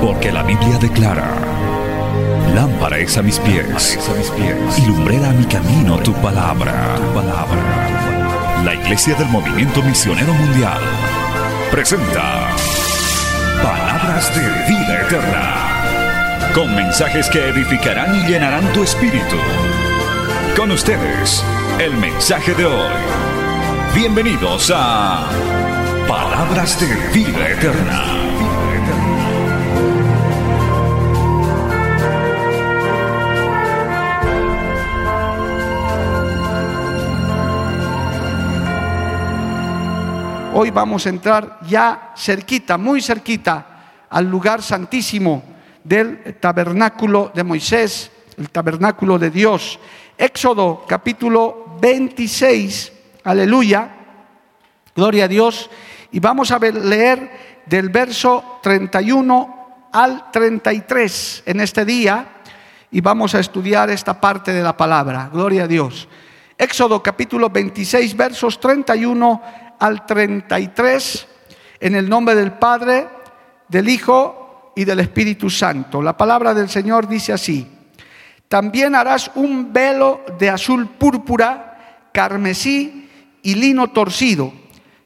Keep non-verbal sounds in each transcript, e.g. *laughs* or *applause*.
Porque la Biblia declara, lámpara es a mis pies, y lumbrera a mi camino tu palabra, tu palabra. La Iglesia del Movimiento Misionero Mundial presenta Palabras de Vida Eterna, con mensajes que edificarán y llenarán tu espíritu. Con ustedes, el mensaje de hoy. Bienvenidos a Palabras de Vida Eterna. Hoy vamos a entrar ya cerquita, muy cerquita, al lugar santísimo del tabernáculo de Moisés, el tabernáculo de Dios. Éxodo capítulo 26, aleluya, gloria a Dios. Y vamos a leer del verso 31 al 33 en este día y vamos a estudiar esta parte de la palabra. Gloria a Dios. Éxodo capítulo 26, versos 31 al 33, en el nombre del Padre, del Hijo y del Espíritu Santo. La palabra del Señor dice así, también harás un velo de azul púrpura, carmesí y lino torcido.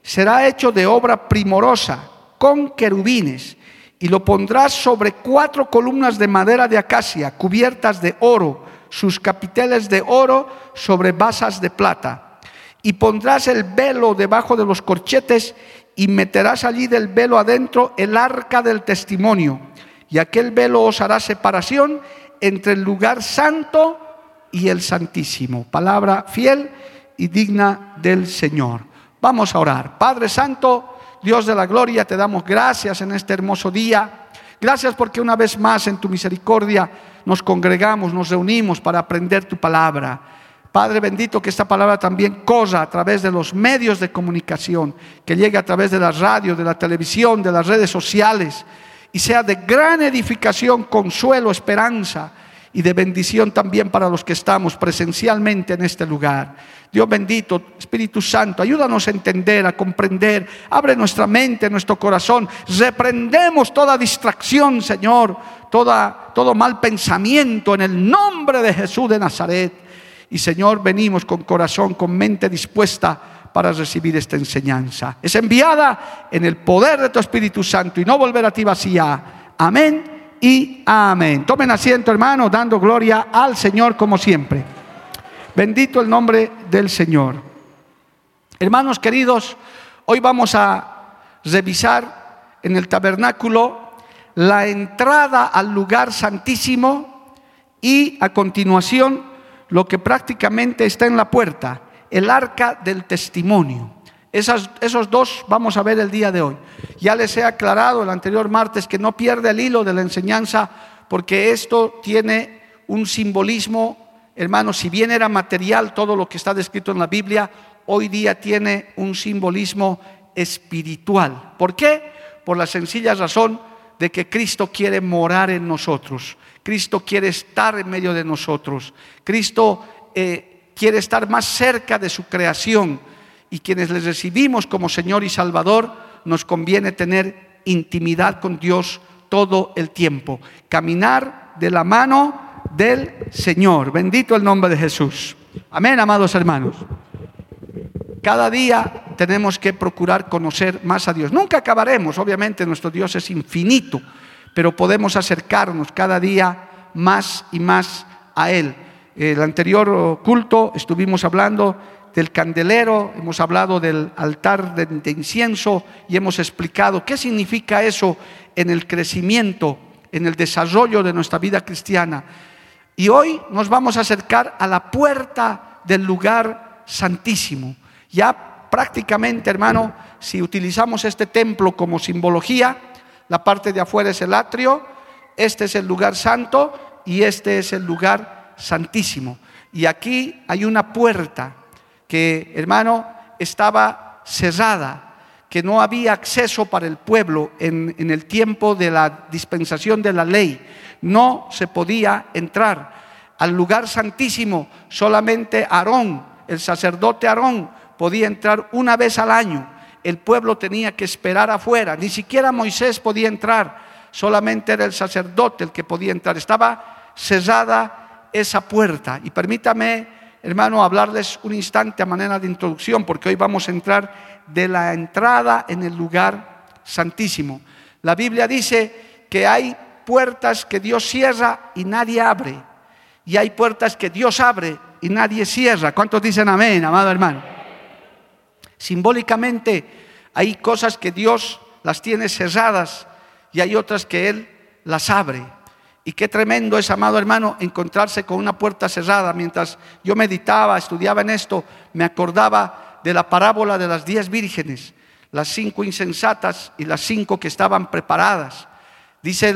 Será hecho de obra primorosa, con querubines, y lo pondrás sobre cuatro columnas de madera de acacia, cubiertas de oro, sus capiteles de oro sobre basas de plata y pondrás el velo debajo de los corchetes y meterás allí del velo adentro el arca del testimonio. Y aquel velo os hará separación entre el lugar santo y el santísimo. Palabra fiel y digna del Señor. Vamos a orar. Padre Santo, Dios de la gloria, te damos gracias en este hermoso día. Gracias porque una vez más en tu misericordia nos congregamos, nos reunimos para aprender tu palabra. Padre bendito, que esta palabra también cosa a través de los medios de comunicación, que llegue a través de la radio, de la televisión, de las redes sociales, y sea de gran edificación, consuelo, esperanza y de bendición también para los que estamos presencialmente en este lugar. Dios bendito, Espíritu Santo, ayúdanos a entender, a comprender, abre nuestra mente, nuestro corazón, reprendemos toda distracción, Señor, toda, todo mal pensamiento en el nombre de Jesús de Nazaret. Y Señor, venimos con corazón, con mente dispuesta para recibir esta enseñanza. Es enviada en el poder de tu Espíritu Santo y no volver a ti vacía. Amén y amén. Tomen asiento, hermano, dando gloria al Señor como siempre. Bendito el nombre del Señor. Hermanos queridos, hoy vamos a revisar en el tabernáculo la entrada al lugar santísimo y a continuación lo que prácticamente está en la puerta, el arca del testimonio. Esos dos vamos a ver el día de hoy. Ya les he aclarado el anterior martes que no pierde el hilo de la enseñanza porque esto tiene un simbolismo, hermanos, si bien era material todo lo que está descrito en la Biblia, hoy día tiene un simbolismo espiritual. ¿Por qué? Por la sencilla razón de que Cristo quiere morar en nosotros. Cristo quiere estar en medio de nosotros. Cristo eh, quiere estar más cerca de su creación. Y quienes le recibimos como Señor y Salvador, nos conviene tener intimidad con Dios todo el tiempo. Caminar de la mano del Señor. Bendito el nombre de Jesús. Amén, amados hermanos. Cada día tenemos que procurar conocer más a Dios. Nunca acabaremos, obviamente nuestro Dios es infinito pero podemos acercarnos cada día más y más a Él. El anterior culto estuvimos hablando del candelero, hemos hablado del altar de, incienso y hemos explicado qué significa eso en el crecimiento, en el desarrollo de nuestra vida cristiana. Y hoy nos vamos a acercar a la puerta del lugar santísimo. Ya prácticamente, hermano, si utilizamos este templo como simbología, la parte de afuera es el atrio, este es el lugar santo y este es el lugar santísimo. Y aquí hay una puerta que, hermano, estaba cerrada, que no había acceso para el pueblo en, el tiempo de la dispensación de la ley. No se podía entrar al lugar santísimo, solamente Aarón el sacerdote Aarón podía entrar una vez al año. El pueblo tenía que esperar afuera. Ni siquiera Moisés podía entrar. Solamente era el sacerdote el que podía entrar. Estaba cerrada esa puerta. Y permítame, hermano, hablarles un instante a manera de introducción, porque hoy vamos a entrar de la entrada en el lugar santísimo. La Biblia dice que hay puertas que Dios cierra y nadie abre. Y hay puertas que Dios abre y nadie cierra. ¿Cuántos dicen amén, amado hermano? Simbólicamente hay cosas que Dios las tiene cerradas y hay otras que Él las abre. Y qué tremendo es, amado hermano, encontrarse con una puerta cerrada. Mientras yo meditaba, estudiaba en esto, me acordaba de la parábola de las diez vírgenes, las cinco insensatas y las cinco que estaban preparadas. Dice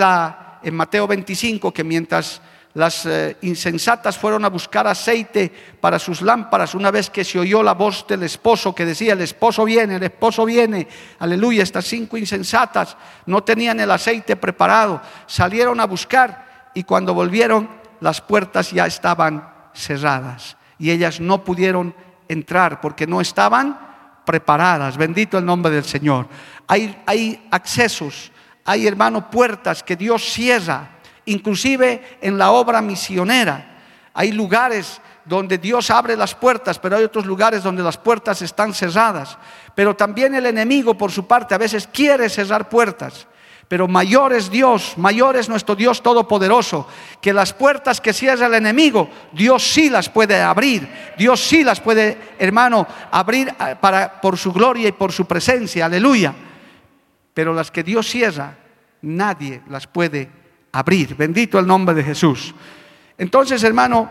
en Mateo 25 que mientras las eh, insensatas fueron a buscar aceite para sus lámparas una vez que se oyó la voz del esposo que decía, el esposo viene, el esposo viene, aleluya, estas cinco insensatas no tenían el aceite preparado, salieron a buscar y cuando volvieron las puertas ya estaban cerradas y ellas no pudieron entrar porque no estaban preparadas, bendito el nombre del Señor. Hay, accesos, hay hermano puertas que Dios cierra inclusive en la obra misionera. Hay lugares donde Dios abre las puertas, pero hay otros lugares donde las puertas están cerradas. Pero también el enemigo, por su parte, a veces quiere cerrar puertas. Pero mayor es Dios, mayor es nuestro Dios todopoderoso, que las puertas que cierra el enemigo, Dios sí las puede abrir. Dios sí las puede, hermano, abrir ah, para, por su gloria y por su presencia. Aleluya. Pero las que Dios cierra, nadie las puede abrir. Bendito el nombre de Jesús. Entonces, hermano,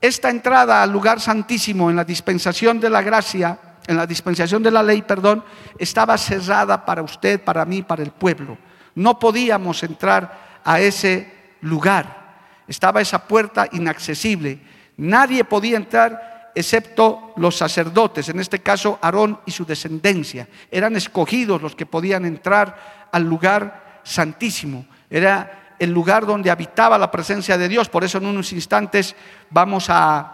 esta entrada al lugar santísimo en la dispensación de la gracia, en la dispensación de la ley, perdón, estaba cerrada para usted, para mí, para el pueblo. No podíamos entrar a ese lugar. Estaba esa puerta inaccesible. Nadie podía entrar excepto los sacerdotes, en este caso Aarón y su descendencia. Eran escogidos los que podían entrar al lugar santísimo. Era el lugar donde habitaba la presencia de Dios. Por eso en unos instantes vamos a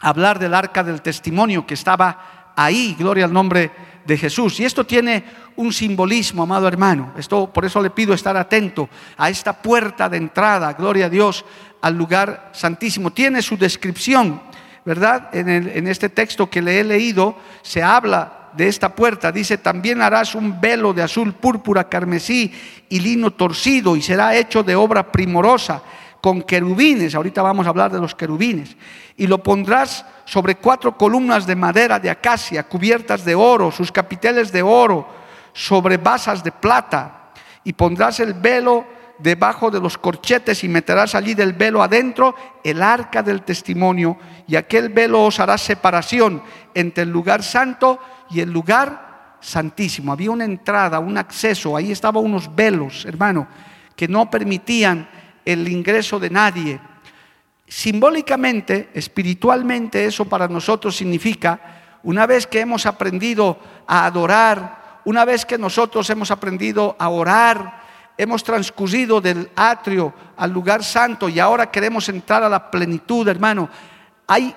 hablar del arca del testimonio que estaba ahí, gloria al nombre de Jesús. Y esto tiene un simbolismo, amado hermano. Esto por eso le pido estar atento a esta puerta de entrada, gloria a Dios, al lugar santísimo. Tiene su descripción, ¿verdad? En, en este texto que le he leído se habla de esta puerta. Dice, también harás un velo de azul, púrpura, carmesí y lino torcido y será hecho de obra primorosa con querubines. Ahorita vamos a hablar de los querubines. Y lo pondrás sobre cuatro columnas de madera de acacia cubiertas de oro, sus capiteles de oro, sobre basas de plata. Y pondrás el velo debajo de los corchetes y meterás allí del velo adentro el arca del testimonio y aquel velo os hará separación entre el lugar santo y el lugar santísimo. Había una entrada, un acceso, ahí estaban unos velos, hermano, que no permitían el ingreso de nadie. Simbólicamente, espiritualmente, eso para nosotros significa, una vez que hemos aprendido a adorar, una vez que nosotros hemos aprendido a orar, hemos transcurrido del atrio al lugar santo y ahora queremos entrar a la plenitud, hermano, hay,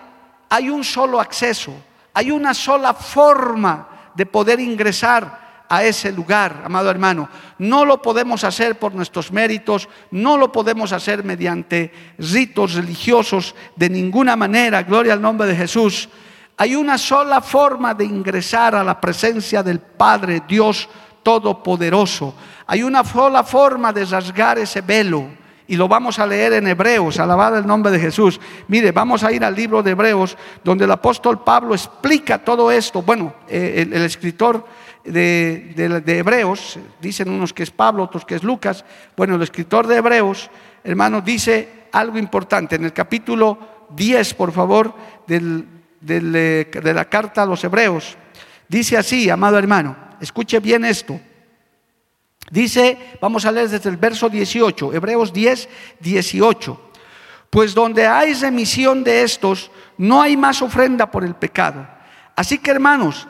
hay un solo acceso, hay una sola forma de poder ingresar a ese lugar, amado hermano. No lo podemos hacer por nuestros méritos, no lo podemos hacer mediante ritos religiosos de ninguna manera, gloria al nombre de Jesús. Hay una sola forma de ingresar a la presencia del Padre Dios Todopoderoso. Hay una sola forma de rasgar ese velo. Y lo vamos a leer en Hebreos, alabado el nombre de Jesús. Mire, vamos a ir al libro de Hebreos, donde el apóstol Pablo explica todo esto. Bueno, eh, el, escritor de, de, Hebreos, dicen unos que es Pablo, otros que es Lucas. Bueno, el escritor de Hebreos, hermano, dice algo importante. En el capítulo 10, por favor, del, eh, de la carta a los Hebreos, dice así, amado hermano escuche bien esto. Dice, vamos a leer desde el verso 18, Hebreos 10, 18. Pues donde hay remisión de estos, no hay más ofrenda por el pecado. Así que hermanos,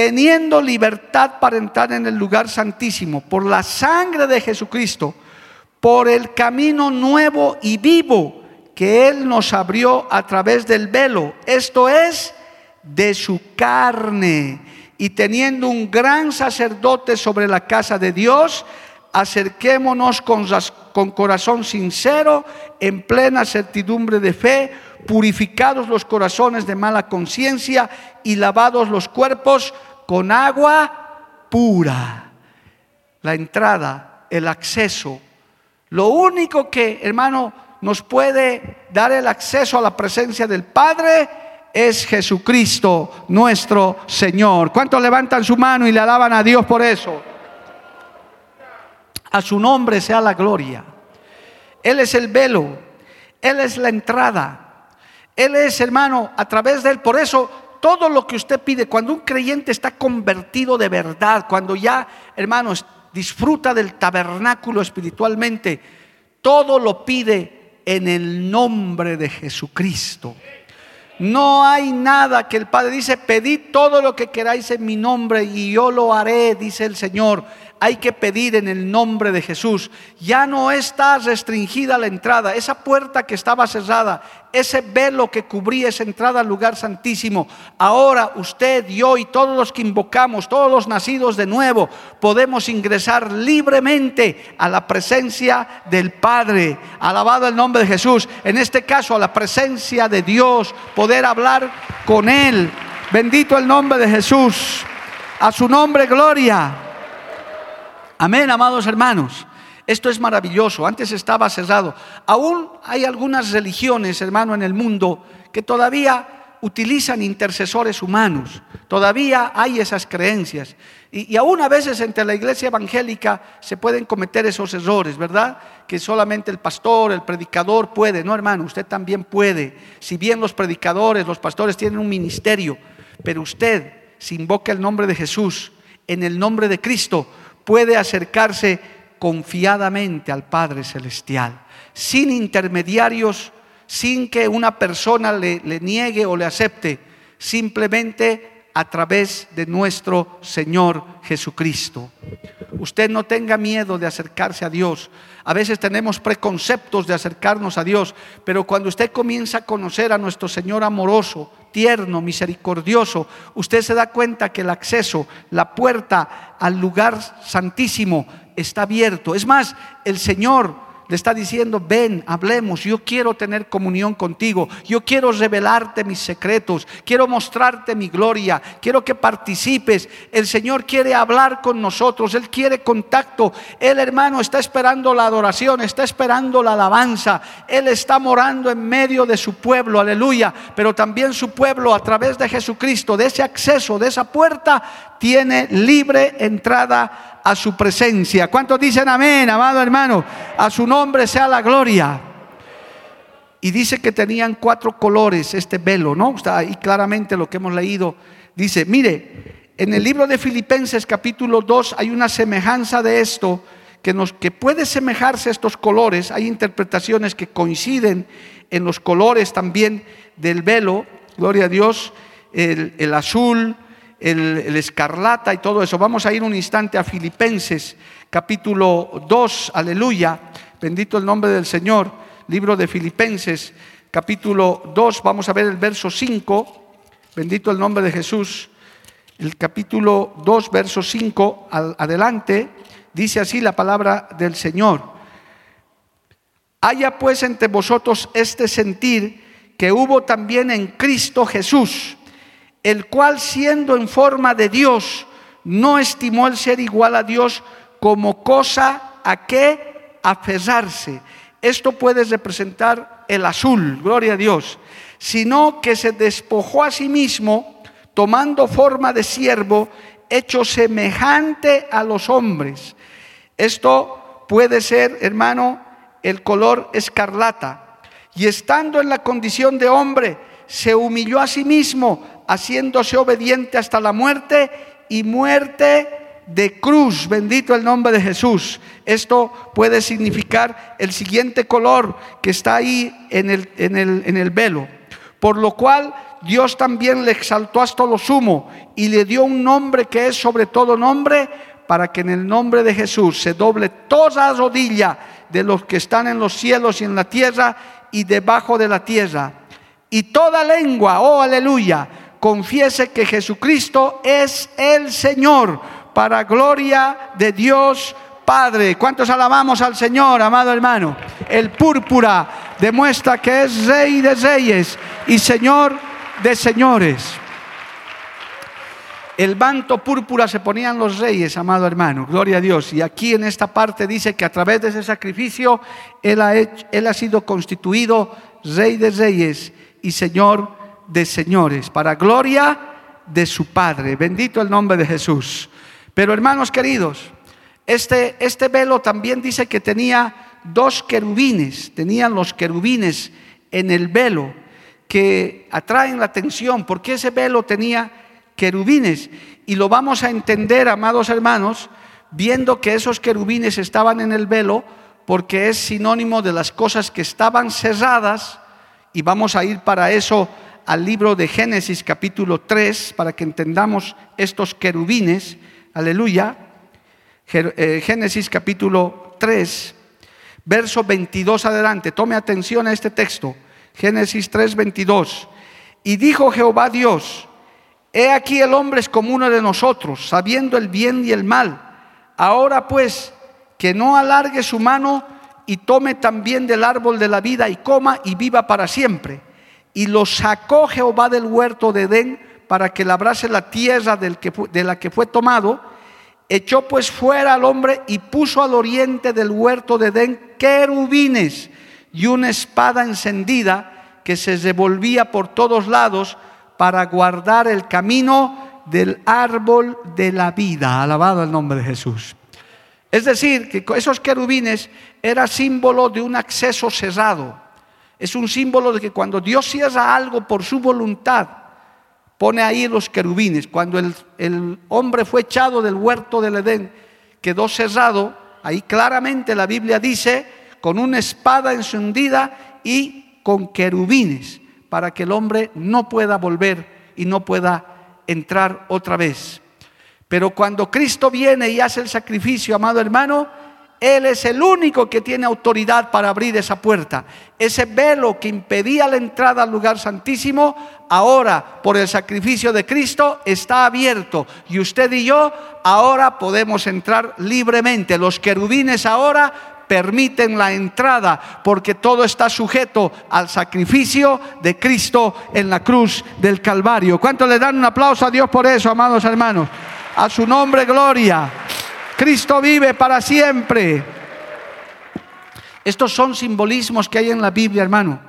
teniendo libertad para entrar en el lugar santísimo por la sangre de Jesucristo, por el camino nuevo y vivo que Él nos abrió a través del velo, esto es, de su carne. Y teniendo un gran sacerdote sobre la casa de Dios, acerquémonos con, con corazón sincero, en plena certidumbre de fe, purificados los corazones de mala conciencia y lavados los cuerpos con agua pura. La entrada, el acceso. Lo único que, hermano, nos puede dar el acceso a la presencia del Padre es Jesucristo, nuestro Señor. ¿Cuántos levantan su mano y le alaban a Dios por eso? A su nombre sea la gloria. Él es el velo, Él es la entrada, Él es, hermano, a través de Él. Por eso, todo lo que usted pide, cuando un creyente está convertido de verdad, cuando ya, hermanos, disfruta del tabernáculo espiritualmente, todo lo pide en el nombre de Jesucristo. No hay nada que el Padre dice, pedid todo lo que queráis en mi nombre y yo lo haré, dice el Señor hay que pedir en el nombre de Jesús. Ya no está restringida la entrada. Esa puerta que estaba cerrada, ese velo que cubría esa entrada al lugar santísimo. Ahora usted, yo y todos los que invocamos, todos los nacidos de nuevo, podemos ingresar libremente a la presencia del Padre. Alabado el nombre de Jesús. En este caso, a la presencia de Dios, poder hablar con Él. Bendito el nombre de Jesús. A su nombre, gloria. Amén, amados hermanos. Esto es maravilloso. Antes estaba cerrado. Aún hay algunas religiones, hermano, en el mundo que todavía utilizan intercesores humanos. Todavía hay esas creencias. Y, aún a veces entre la iglesia evangélica se pueden cometer esos errores, ¿verdad? Que solamente el pastor, el predicador puede. No, hermano, usted también puede. Si bien los predicadores, los pastores tienen un ministerio, pero usted, si invoca el nombre de Jesús, en el nombre de Cristo, puede acercarse confiadamente al Padre Celestial, sin intermediarios, sin que una persona le, niegue o le acepte, simplemente a través de nuestro Señor Jesucristo. Usted no tenga miedo de acercarse a Dios. A veces tenemos preconceptos de acercarnos a Dios, pero cuando usted comienza a conocer a nuestro Señor amoroso, tierno, misericordioso, usted se da cuenta que el acceso, la puerta al lugar santísimo está abierto. Es más, el Señor le está diciendo, ven, hablemos, yo quiero tener comunión contigo, yo quiero revelarte mis secretos, quiero mostrarte mi gloria, quiero que participes. El Señor quiere hablar con nosotros, Él quiere contacto. El hermano está esperando la adoración, está esperando la alabanza, Él está morando en medio de su pueblo, aleluya, pero también su pueblo a través de Jesucristo, de ese acceso, de esa puerta, tiene libre entrada a su presencia. ¿Cuántos dicen amén, amado hermano? A su nombre sea la gloria. Y dice que tenían cuatro colores este velo, ¿no? Está ahí claramente lo que hemos leído. Dice, mire, en el libro de Filipenses capítulo 2 hay una semejanza de esto que, nos, que puede semejarse a estos colores. Hay interpretaciones que coinciden en los colores también del velo, gloria a Dios, el, el azul, el, escarlata y todo eso. Vamos a ir un instante a Filipenses capítulo 2, aleluya, bendito el nombre del Señor, libro de Filipenses capítulo 2, vamos a ver el verso 5, bendito el nombre de Jesús, el capítulo 2, verso 5, adelante, dice así la palabra del Señor. Haya pues entre vosotros este sentir que hubo también en Cristo Jesús el cual siendo en forma de Dios, no estimó el ser igual a Dios como cosa a que aferrarse. Esto puede representar el azul, gloria a Dios, sino que se despojó a sí mismo, tomando forma de siervo, hecho semejante a los hombres. Esto puede ser, hermano, el color escarlata. Y estando en la condición de hombre, se humilló a sí mismo, haciéndose obediente hasta la muerte y muerte de cruz. Bendito el nombre de Jesús. Esto puede significar el siguiente color que está ahí en el, en el, en el velo. Por lo cual Dios también le exaltó hasta lo sumo y le dio un nombre que es sobre todo nombre, para que en el nombre de Jesús se doble toda rodilla de los que están en los cielos y en la tierra y debajo de la tierra. Y toda lengua, oh aleluya, confiese que Jesucristo es el Señor, para gloria de Dios Padre. ¿Cuántos alabamos al Señor, amado hermano? El púrpura demuestra que es Rey de Reyes y Señor de Señores. El manto púrpura se ponían los reyes, amado hermano, gloria a Dios. Y aquí en esta parte dice que a través de ese sacrificio Él ha, sido constituido Rey de Reyes y Señor de Señores, para gloria de su Padre. Bendito el nombre de Jesús. Pero hermanos queridos, este, este velo también dice que tenía dos querubines, tenían los querubines en el velo que atraen la atención, porque ese velo tenía querubines. Y lo vamos a entender, amados hermanos, viendo que esos querubines estaban en el velo, porque es sinónimo de las cosas que estaban cerradas, y vamos a ir para eso al libro de Génesis capítulo 3, para que entendamos estos querubines, aleluya. Eh, Génesis capítulo 3, verso 22 adelante, tome atención a este texto, Génesis 3, 22. Y dijo Jehová Dios, He aquí el hombre es como uno de nosotros, sabiendo el bien y el mal. Ahora pues, que no alargue su mano y tome también del árbol de la vida y coma y viva para siempre. Y lo sacó Jehová del huerto de Edén para que labrase la tierra de la que fue tomado. Echó pues fuera al hombre y puso al oriente del huerto de Edén querubines y una espada encendida que se revolvía por todos lados para guardar el camino del árbol de la vida. Alabado el nombre de Jesús. Es decir, que esos querubines era símbolo de un acceso cerrado. Es un símbolo de que cuando Dios cierra algo por su voluntad, pone ahí los querubines. Cuando el, hombre fue echado del huerto del Edén, quedó cerrado, ahí claramente la Biblia dice, con una espada encendida y con querubines para que el hombre no pueda volver y no pueda entrar otra vez. Pero cuando Cristo viene y hace el sacrificio, amado hermano, Él es el único que tiene autoridad para abrir esa puerta. Ese velo que impedía la entrada al lugar santísimo, ahora por el sacrificio de Cristo está abierto. Y usted y yo ahora podemos entrar libremente. Los querubines ahora permiten la entrada porque todo está sujeto al sacrificio de Cristo en la cruz del Calvario. ¿Cuánto le dan un aplauso a Dios por eso, amados hermanos? A su nombre, gloria. Cristo vive para siempre. Estos son simbolismos que hay en la Biblia, hermano,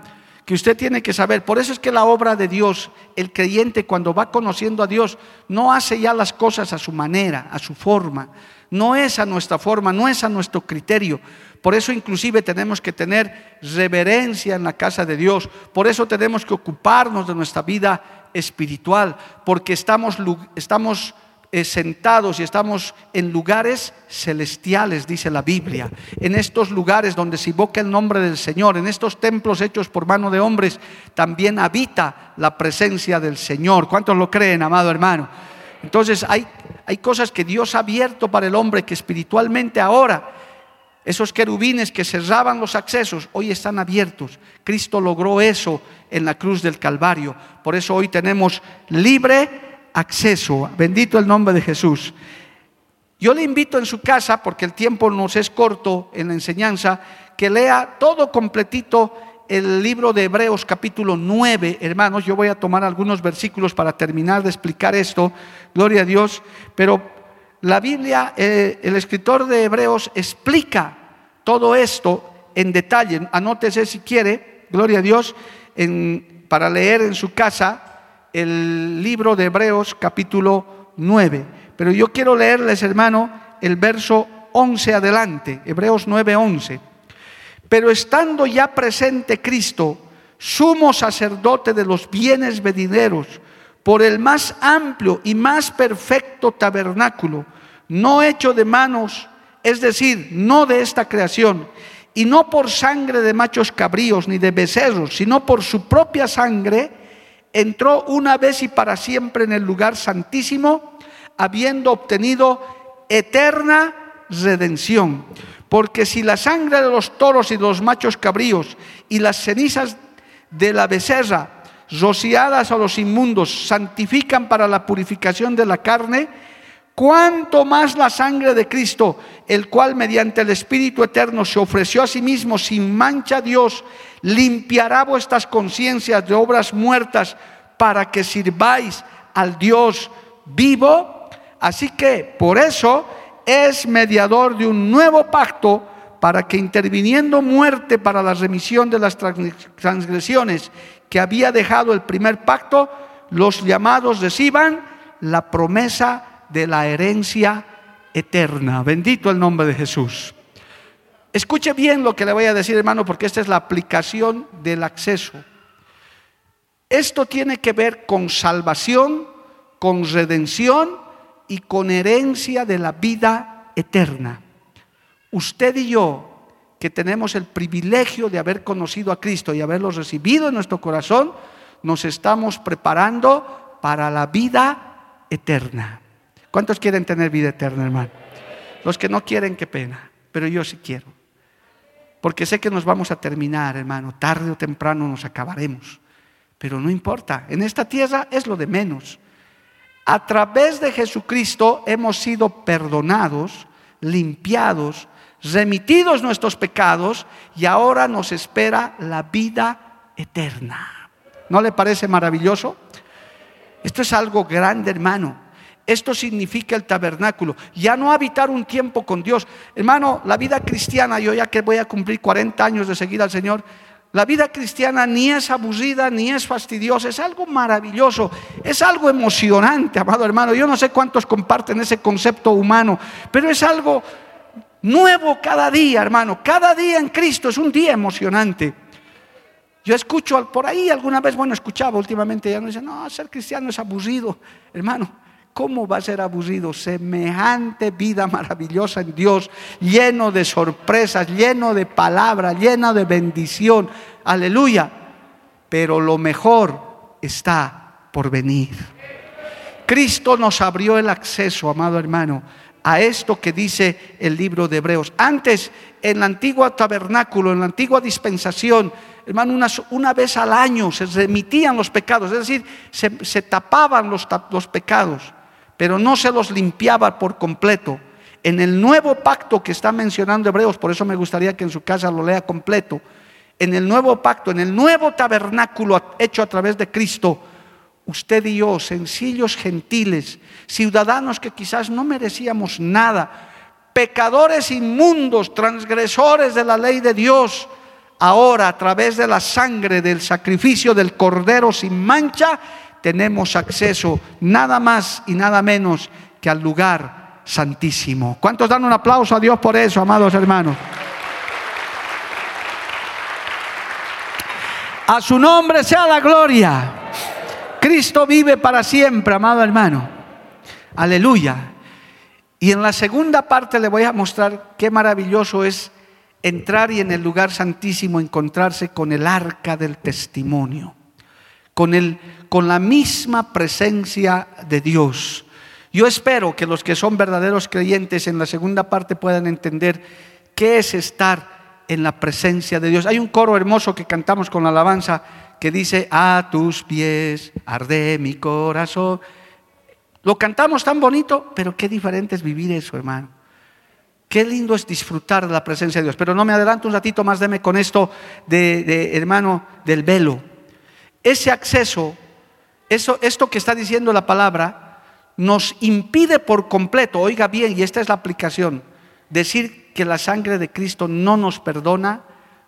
que usted tiene que saber. Por eso es que la obra de Dios, el creyente cuando va conociendo a Dios, no hace ya las cosas a su manera, a su forma. No es a nuestra forma, no es a nuestro criterio, por eso inclusive tenemos que tener reverencia en la casa de Dios. Por eso tenemos que ocuparnos de nuestra vida espiritual. Porque estamos, estamos eh, sentados y estamos en lugares celestiales, dice la Biblia. En estos lugares donde se invoca el nombre del Señor, en estos templos hechos por mano de hombres, también habita la presencia del Señor. ¿Cuántos lo creen, amado hermano? Entonces hay, hay cosas que Dios ha abierto para el hombre que espiritualmente ahora esos querubines que cerraban los accesos hoy están abiertos. Cristo logró eso en la cruz del Calvario. Por eso hoy tenemos libre acceso. Bendito el nombre de Jesús. Yo le invito en su casa, porque el tiempo nos es corto en la enseñanza, que lea todo completito el libro de Hebreos capítulo 9, hermanos. Yo voy a tomar algunos versículos para terminar de explicar esto. Gloria a Dios. Pero la Biblia, eh, el escritor de Hebreos explica todo esto en detalle. Anótese si quiere, gloria a Dios, para leer en su casa el libro de Hebreos capítulo 9. Pero yo quiero leerles, hermano, el verso 11 adelante, Hebreos 9, 11. Pero estando ya presente Cristo, sumo sacerdote de los bienes venideros, por el más amplio y más perfecto tabernáculo, no hecho de manos, es decir, no de esta creación, y no por sangre de machos cabríos ni de becerros, sino por su propia sangre, entró una vez y para siempre en el lugar santísimo, habiendo obtenido eterna redención. Porque si la sangre de los toros y de los machos cabríos y las cenizas de la becerra rociadas a los inmundos santifican para la purificación de la carne, cuánto más la sangre de Cristo, el cual mediante el Espíritu Eterno se ofreció a sí mismo sin mancha a Dios, limpiará vuestras conciencias de obras muertas para que sirváis al Dios vivo. Así que por eso es mediador de un nuevo pacto para que interviniendo muerte para la remisión de las transgresiones que había dejado el primer pacto, los llamados reciban la promesa de la herencia eterna. Bendito el nombre de Jesús. Escuche bien lo que le voy a decir, hermano, porque esta es la aplicación del acceso. Esto tiene que ver con salvación, con redención y con herencia de la vida eterna. Usted y yo, que tenemos el privilegio de haber conocido a Cristo y haberlo recibido en nuestro corazón, nos estamos preparando para la vida eterna. ¿Cuántos quieren tener vida eterna, hermano? Los que no quieren, qué pena, pero yo sí quiero. Porque sé que nos vamos a terminar, hermano, tarde o temprano nos acabaremos. Pero no importa, en esta tierra es lo de menos. A través de Jesucristo hemos sido perdonados, limpiados, remitidos nuestros pecados y ahora nos espera la vida eterna. ¿No le parece maravilloso? Esto es algo grande, hermano. Esto significa el tabernáculo. Ya no habitar un tiempo con Dios. Hermano, la vida cristiana, yo ya que voy a cumplir 40 años de seguir al Señor, la vida cristiana ni es aburrida ni es fastidiosa, es algo maravilloso, es algo emocionante, amado hermano. Yo no sé cuántos comparten ese concepto humano, pero es algo nuevo cada día, hermano. Cada día en Cristo es un día emocionante. Yo escucho por ahí alguna vez, bueno, escuchaba últimamente, ya no dicen, no, ser cristiano es aburrido, hermano. ¿Cómo va a ser aburrido semejante vida maravillosa en Dios, lleno de sorpresas, lleno de palabra, lleno de bendición? Aleluya. Pero lo mejor está por venir. Cristo nos abrió el acceso, amado hermano, a esto que dice el libro de Hebreos. Antes, en el antiguo tabernáculo, en la antigua dispensación, hermano, una, vez al año se remitían los pecados, es decir, se, tapaban los, los pecados pero no se los limpiaba por completo. En el nuevo pacto que está mencionando Hebreos, por eso me gustaría que en su casa lo lea completo, en el nuevo pacto, en el nuevo tabernáculo hecho a través de Cristo, usted y yo, sencillos gentiles, ciudadanos que quizás no merecíamos nada, pecadores inmundos, transgresores de la ley de Dios, ahora a través de la sangre del sacrificio del Cordero sin mancha, tenemos acceso nada más y nada menos que al lugar santísimo. ¿Cuántos dan un aplauso a Dios por eso, amados hermanos? A su nombre sea la gloria. Cristo vive para siempre, amado hermano. Aleluya. Y en la segunda parte le voy a mostrar qué maravilloso es entrar y en el lugar santísimo encontrarse con el arca del testimonio con, el, con la misma presencia de Dios. Yo espero que los que son verdaderos creyentes en la segunda parte puedan entender qué es estar en la presencia de Dios. Hay un coro hermoso que cantamos con la alabanza que dice, a tus pies arde mi corazón. Lo cantamos tan bonito, pero qué diferente es vivir eso, hermano. Qué lindo es disfrutar de la presencia de Dios. Pero no me adelanto un ratito más, deme con esto de, hermano, del velo. Ese acceso, eso, esto que está diciendo la palabra, nos impide por completo, oiga bien, y esta es la aplicación, decir que la sangre de Cristo no nos perdona,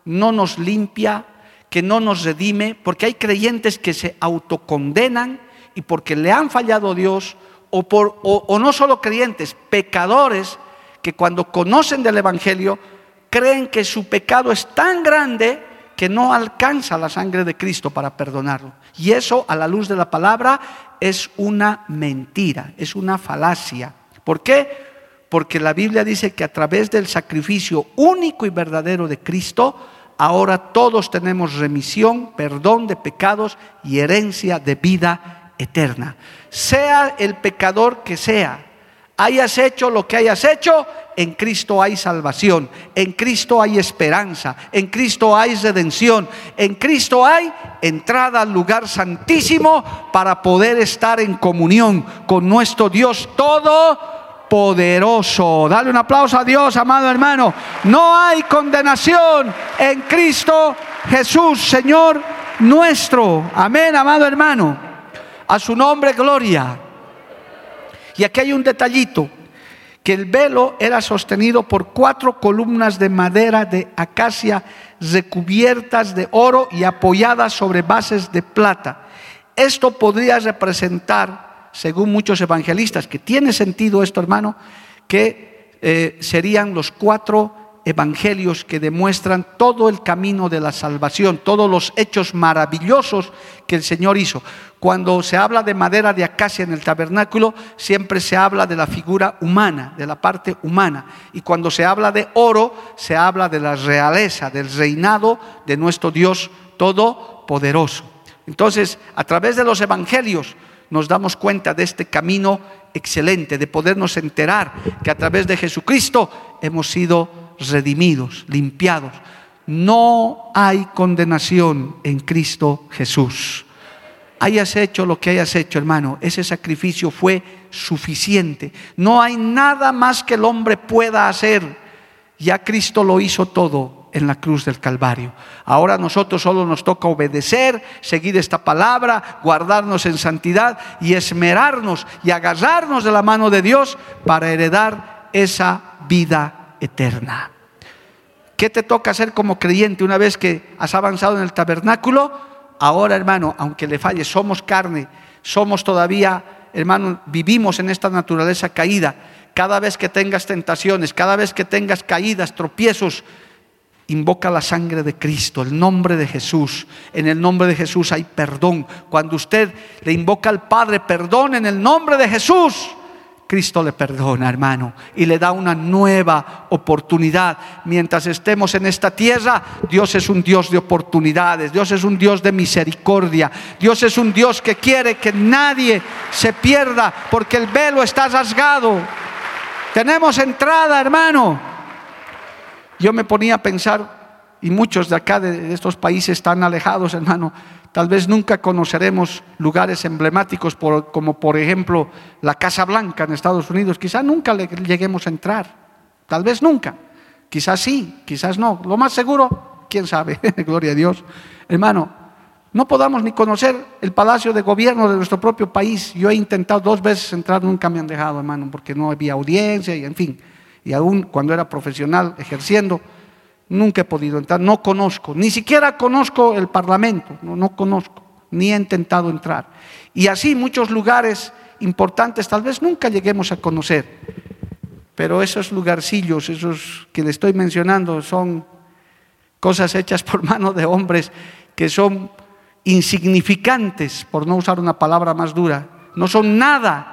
no nos limpia, que no nos redime, porque hay creyentes que se autocondenan y porque le han fallado a Dios, o, o no solo creyentes, pecadores que cuando conocen del Evangelio creen que su pecado es tan grande que no alcanza la sangre de Cristo para perdonarlo. Y eso, a la luz de la palabra, es una mentira, es una falacia. ¿Por qué? Porque la Biblia dice que a través del sacrificio único y verdadero de Cristo, ahora todos tenemos remisión, perdón de pecados y herencia de vida eterna. Sea el pecador que sea, Hayas hecho lo que hayas hecho, en Cristo hay salvación, en Cristo hay esperanza, en Cristo hay redención, en Cristo hay entrada al lugar santísimo para poder estar en comunión con nuestro Dios Todopoderoso. Dale un aplauso a Dios, amado hermano. No hay condenación en Cristo Jesús, Señor nuestro. Amén, amado hermano. A su nombre, gloria. Y aquí hay un detallito, que el velo era sostenido por cuatro columnas de madera de acacia recubiertas de oro y apoyadas sobre bases de plata. Esto podría representar, según muchos evangelistas, que tiene sentido esto, hermano, que eh, serían los cuatro evangelios que demuestran todo el camino de la salvación, todos los hechos maravillosos que el Señor hizo. Cuando se habla de madera de acacia en el tabernáculo, siempre se habla de la figura humana, de la parte humana. Y cuando se habla de oro, se habla de la realeza, del reinado de nuestro Dios Todopoderoso. Entonces, a través de los evangelios nos damos cuenta de este camino excelente, de podernos enterar que a través de Jesucristo hemos sido redimidos, limpiados. No hay condenación en Cristo Jesús. Hayas hecho lo que hayas hecho, hermano, ese sacrificio fue suficiente. No hay nada más que el hombre pueda hacer. Ya Cristo lo hizo todo en la cruz del Calvario. Ahora nosotros solo nos toca obedecer, seguir esta palabra, guardarnos en santidad y esmerarnos y agarrarnos de la mano de Dios para heredar esa vida eterna. ¿Qué te toca hacer como creyente una vez que has avanzado en el tabernáculo? Ahora, hermano, aunque le falle, somos carne, somos todavía, hermano, vivimos en esta naturaleza caída. Cada vez que tengas tentaciones, cada vez que tengas caídas, tropiezos, invoca la sangre de Cristo, el nombre de Jesús. En el nombre de Jesús hay perdón. Cuando usted le invoca al Padre, perdón en el nombre de Jesús Cristo le perdona, hermano, y le da una nueva oportunidad. Mientras estemos en esta tierra, Dios es un Dios de oportunidades, Dios es un Dios de misericordia, Dios es un Dios que quiere que nadie se pierda porque el velo está rasgado. Tenemos entrada, hermano. Yo me ponía a pensar, y muchos de acá, de estos países están alejados, hermano, Tal vez nunca conoceremos lugares emblemáticos como por ejemplo la Casa Blanca en Estados Unidos. Quizás nunca le lleguemos a entrar. Tal vez nunca. Quizás sí, quizás no. Lo más seguro, quién sabe, *laughs* gloria a Dios. Hermano, no podamos ni conocer el palacio de gobierno de nuestro propio país. Yo he intentado dos veces entrar, nunca me han dejado, hermano, porque no había audiencia y en fin. Y aún cuando era profesional ejerciendo, Nunca he podido entrar, no conozco, ni siquiera conozco el Parlamento, no, no conozco, ni he intentado entrar. Y así muchos lugares importantes tal vez nunca lleguemos a conocer, pero esos lugarcillos, esos que le estoy mencionando, son cosas hechas por *laughs* mano de hombres que son insignificantes, por no usar una palabra más dura, no son nada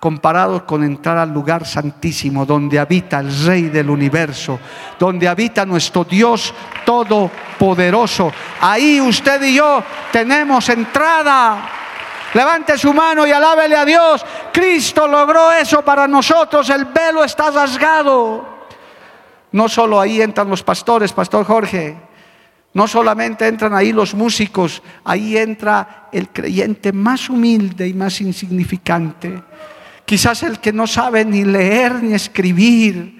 comparados con entrar al lugar santísimo donde habita el Rey del universo, donde habita nuestro Dios todopoderoso. Ahí usted y yo tenemos entrada. Levante su mano y alábele a Dios. Cristo logró eso para nosotros. El velo está rasgado. No solo ahí entran los pastores, Pastor Jorge. No solamente entran ahí los músicos, ahí entra el creyente más humilde y más insignificante quizás el que no sabe ni leer ni escribir,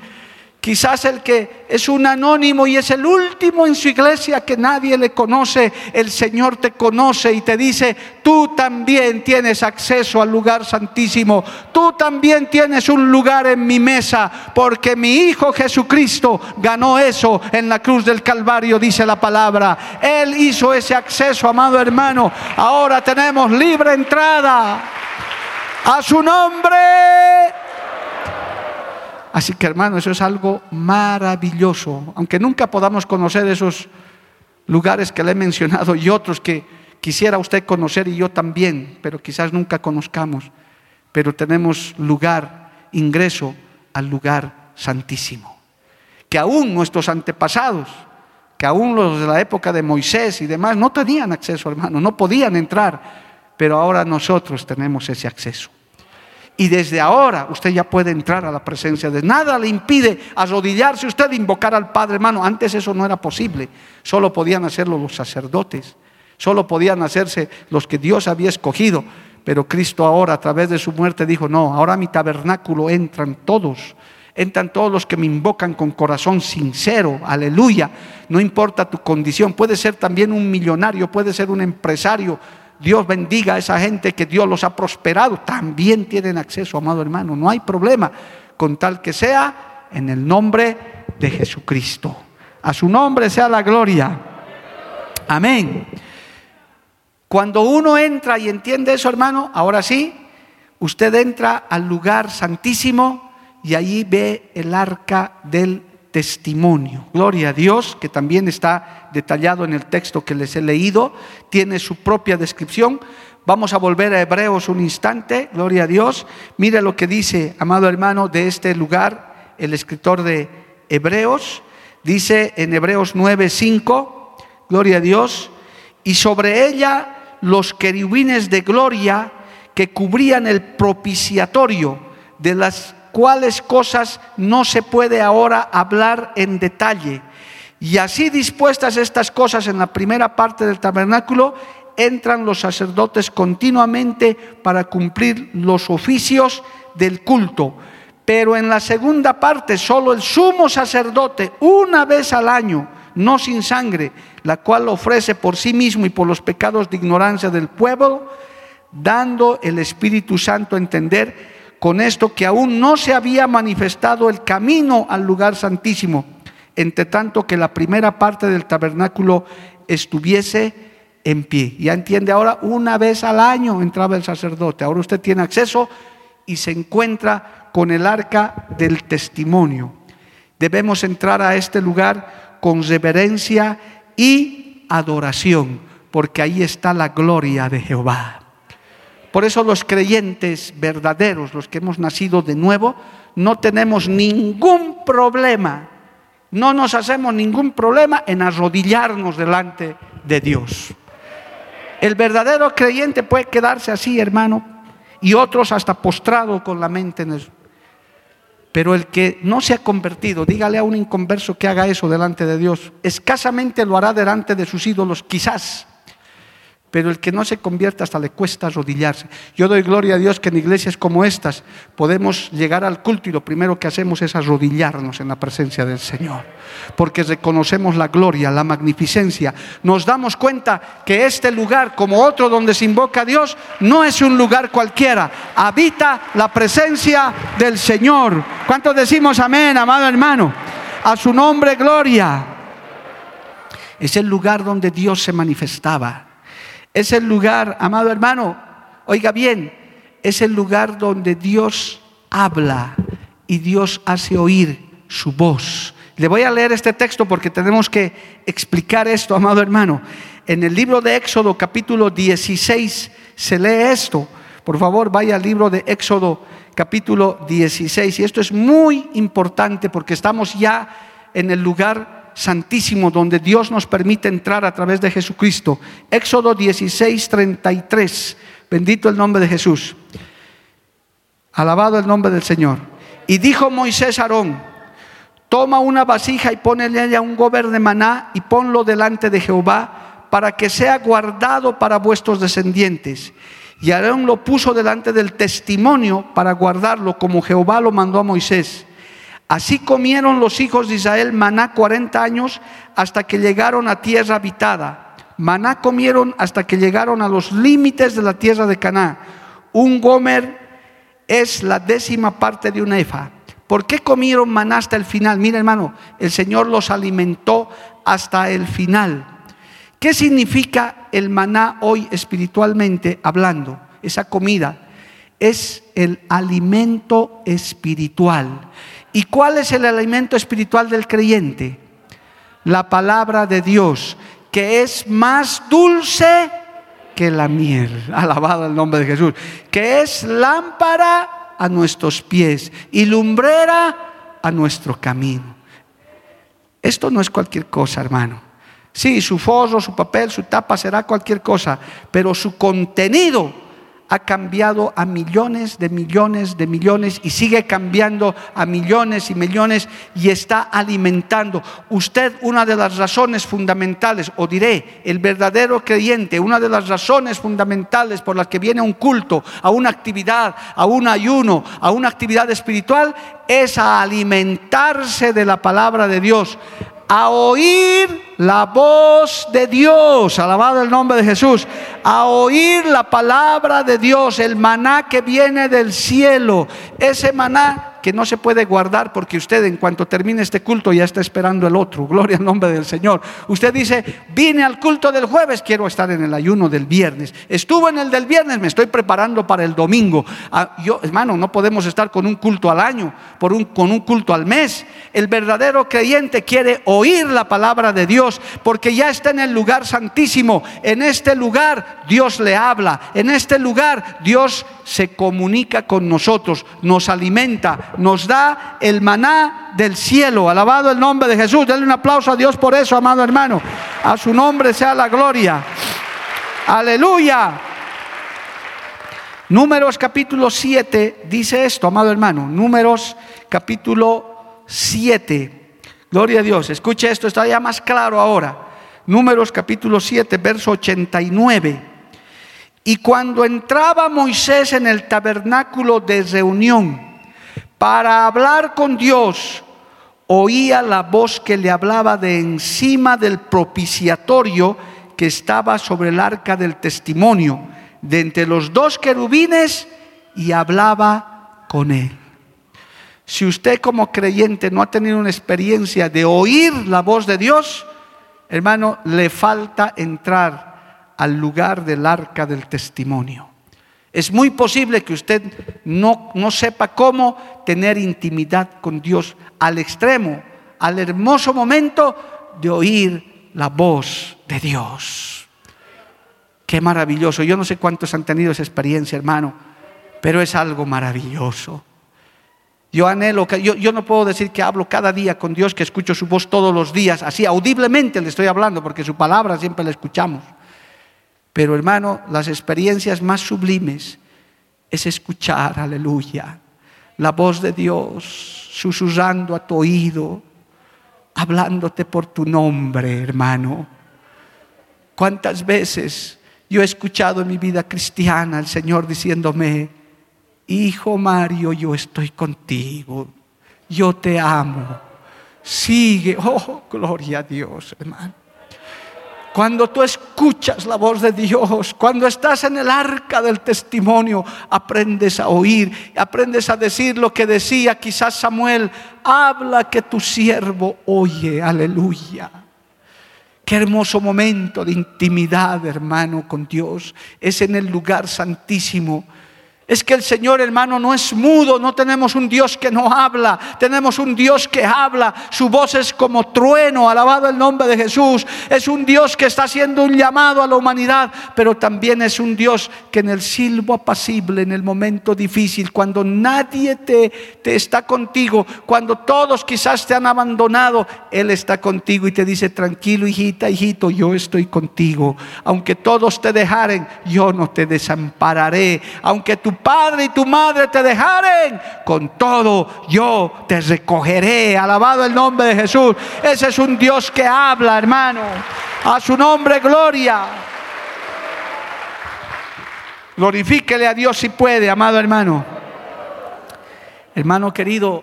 quizás el que es un anónimo y es el último en su iglesia que nadie le conoce, el Señor te conoce y te dice, tú también tienes acceso al lugar santísimo, tú también tienes un lugar en mi mesa, porque mi Hijo Jesucristo ganó eso en la cruz del Calvario, dice la palabra. Él hizo ese acceso, amado hermano, ahora tenemos libre entrada a su nombre. Así que hermano, eso es algo maravilloso. Aunque nunca podamos conocer esos lugares que le he mencionado y otros que quisiera usted conocer y yo también, pero quizás nunca conozcamos. Pero tenemos lugar, ingreso al lugar santísimo. Que aún nuestros antepasados, que aún los de la época de Moisés y demás, no tenían acceso, hermano, no podían entrar pero ahora nosotros tenemos ese acceso. Y desde ahora usted ya puede entrar a la presencia de nada le impide arrodillarse usted invocar al Padre hermano. Antes eso no era posible. Solo podían hacerlo los sacerdotes. Solo podían hacerse los que Dios había escogido. Pero Cristo ahora a través de su muerte dijo, no, ahora a mi tabernáculo entran todos. Entran todos los que me invocan con corazón sincero, aleluya. No importa tu condición, puede ser también un millonario, puede ser un empresario, Dios bendiga a esa gente que Dios los ha prosperado. También tienen acceso, amado hermano. No hay problema con tal que sea en el nombre de Jesucristo. A su nombre sea la gloria. Amén. Cuando uno entra y entiende eso, hermano, ahora sí, usted entra al lugar santísimo y allí ve el arca del testimonio. Gloria a Dios, que también está detallado en el texto que les he leído, tiene su propia descripción. Vamos a volver a Hebreos un instante, gloria a Dios. Mire lo que dice, amado hermano, de este lugar, el escritor de Hebreos. Dice en Hebreos 9:5, gloria a Dios, y sobre ella los querubines de gloria que cubrían el propiciatorio de las cuáles cosas no se puede ahora hablar en detalle. Y así dispuestas estas cosas en la primera parte del tabernáculo, entran los sacerdotes continuamente para cumplir los oficios del culto. Pero en la segunda parte, solo el sumo sacerdote, una vez al año, no sin sangre, la cual ofrece por sí mismo y por los pecados de ignorancia del pueblo, dando el Espíritu Santo a entender con esto que aún no se había manifestado el camino al lugar santísimo, entre tanto que la primera parte del tabernáculo estuviese en pie. Ya entiende ahora, una vez al año entraba el sacerdote, ahora usted tiene acceso y se encuentra con el arca del testimonio. Debemos entrar a este lugar con reverencia y adoración, porque ahí está la gloria de Jehová. Por eso los creyentes verdaderos, los que hemos nacido de nuevo, no tenemos ningún problema, no nos hacemos ningún problema en arrodillarnos delante de Dios. El verdadero creyente puede quedarse así, hermano, y otros hasta postrado con la mente en eso. Pero el que no se ha convertido, dígale a un inconverso que haga eso delante de Dios, escasamente lo hará delante de sus ídolos, quizás. Pero el que no se convierta hasta le cuesta arrodillarse. Yo doy gloria a Dios que en iglesias como estas podemos llegar al culto y lo primero que hacemos es arrodillarnos en la presencia del Señor. Porque reconocemos la gloria, la magnificencia. Nos damos cuenta que este lugar, como otro donde se invoca a Dios, no es un lugar cualquiera. Habita la presencia del Señor. ¿Cuántos decimos amén, amado hermano? A su nombre, gloria. Es el lugar donde Dios se manifestaba es el lugar, amado hermano, oiga bien, es el lugar donde Dios habla y Dios hace oír su voz. Le voy a leer este texto porque tenemos que explicar esto, amado hermano. En el libro de Éxodo capítulo 16 se lee esto. Por favor, vaya al libro de Éxodo capítulo 16. Y esto es muy importante porque estamos ya en el lugar santísimo donde Dios nos permite entrar a través de Jesucristo. Éxodo 16, 33. Bendito el nombre de Jesús. Alabado el nombre del Señor. Y dijo Moisés a Aarón, toma una vasija y ponle en ella un gober de maná y ponlo delante de Jehová para que sea guardado para vuestros descendientes. Y Aarón lo puso delante del testimonio para guardarlo como Jehová lo mandó a Moisés. Así comieron los hijos de Israel maná 40 años hasta que llegaron a tierra habitada. Maná comieron hasta que llegaron a los límites de la tierra de Caná. Un gomer es la décima parte de un efa. ¿Por qué comieron maná hasta el final? Mira hermano, el Señor los alimentó hasta el final. ¿Qué significa el maná hoy espiritualmente hablando? Esa comida es el alimento espiritual. ¿Y cuál es el alimento espiritual del creyente? La palabra de Dios, que es más dulce que la miel. *laughs* Alabado el nombre de Jesús. Que es lámpara a nuestros pies y lumbrera a nuestro camino. Esto no es cualquier cosa, hermano. Sí, su forro, su papel, su tapa será cualquier cosa, pero su contenido ha cambiado a millones de millones de millones y sigue cambiando a millones y millones y está alimentando. Usted una de las razones fundamentales, o diré, el verdadero creyente, una de las razones fundamentales por las que viene un culto, a una actividad, a un ayuno, a una actividad espiritual, es a alimentarse de la palabra de Dios, a oír la voz de Dios, alabado el nombre de Jesús, a oír la palabra de Dios, el maná que viene del cielo, ese maná que no se puede guardar porque usted en cuanto termine este culto ya está esperando el otro. Gloria al nombre del Señor. Usted dice, vine al culto del jueves, quiero estar en el ayuno del viernes. Estuvo en el del viernes, me estoy preparando para el domingo. Ah, yo, hermano, no podemos estar con un culto al año, por un, con un culto al mes. El verdadero creyente quiere oír la palabra de Dios porque ya está en el lugar santísimo. En este lugar Dios le habla. En este lugar Dios se comunica con nosotros, nos alimenta, nos da el maná del cielo. Alabado el nombre de Jesús. Denle un aplauso a Dios por eso, amado hermano. A su nombre sea la gloria. Aleluya. Números capítulo 7 dice esto, amado hermano. Números capítulo 7. Gloria a Dios. Escuche esto, está ya más claro ahora. Números capítulo 7, verso 89. Y cuando entraba Moisés en el tabernáculo de reunión para hablar con Dios, oía la voz que le hablaba de encima del propiciatorio que estaba sobre el arca del testimonio, de entre los dos querubines, y hablaba con él. Si usted como creyente no ha tenido una experiencia de oír la voz de Dios, hermano, le falta entrar al lugar del arca del testimonio. Es muy posible que usted no, no sepa cómo tener intimidad con Dios al extremo, al hermoso momento de oír la voz de Dios. Qué maravilloso. Yo no sé cuántos han tenido esa experiencia, hermano, pero es algo maravilloso. Yo anhelo, yo, yo no puedo decir que hablo cada día con Dios, que escucho su voz todos los días, así audiblemente le estoy hablando, porque su palabra siempre la escuchamos. Pero hermano, las experiencias más sublimes es escuchar, aleluya, la voz de Dios susurrando a tu oído, hablándote por tu nombre, hermano. ¿Cuántas veces yo he escuchado en mi vida cristiana al Señor diciéndome, Hijo Mario, yo estoy contigo, yo te amo, sigue, *laughs* oh, gloria a Dios, hermano. Cuando tú escuchas la voz de Dios, cuando estás en el arca del testimonio, aprendes a oír, aprendes a decir lo que decía quizás Samuel, habla que tu siervo oye, aleluya. Qué hermoso momento de intimidad, hermano, con Dios. Es en el lugar santísimo es que el Señor hermano no es mudo, no tenemos un Dios que no habla, tenemos un Dios que habla, su voz es como trueno, alabado el nombre de Jesús, es un Dios que está haciendo un llamado a la humanidad, pero también es un Dios que en el silbo apacible, en el momento difícil, cuando nadie te, te está contigo, cuando todos quizás te han abandonado, Él está contigo y te dice, tranquilo hijita, hijito, yo estoy contigo, aunque todos te dejaren, yo no te desampararé, aunque tu padre y tu madre te dejaren, con todo yo te recogeré. Alabado el nombre de Jesús. Ese es un Dios que habla, hermano. A su nombre, gloria. Glorifíquele a Dios si puede, amado hermano. Hermano querido,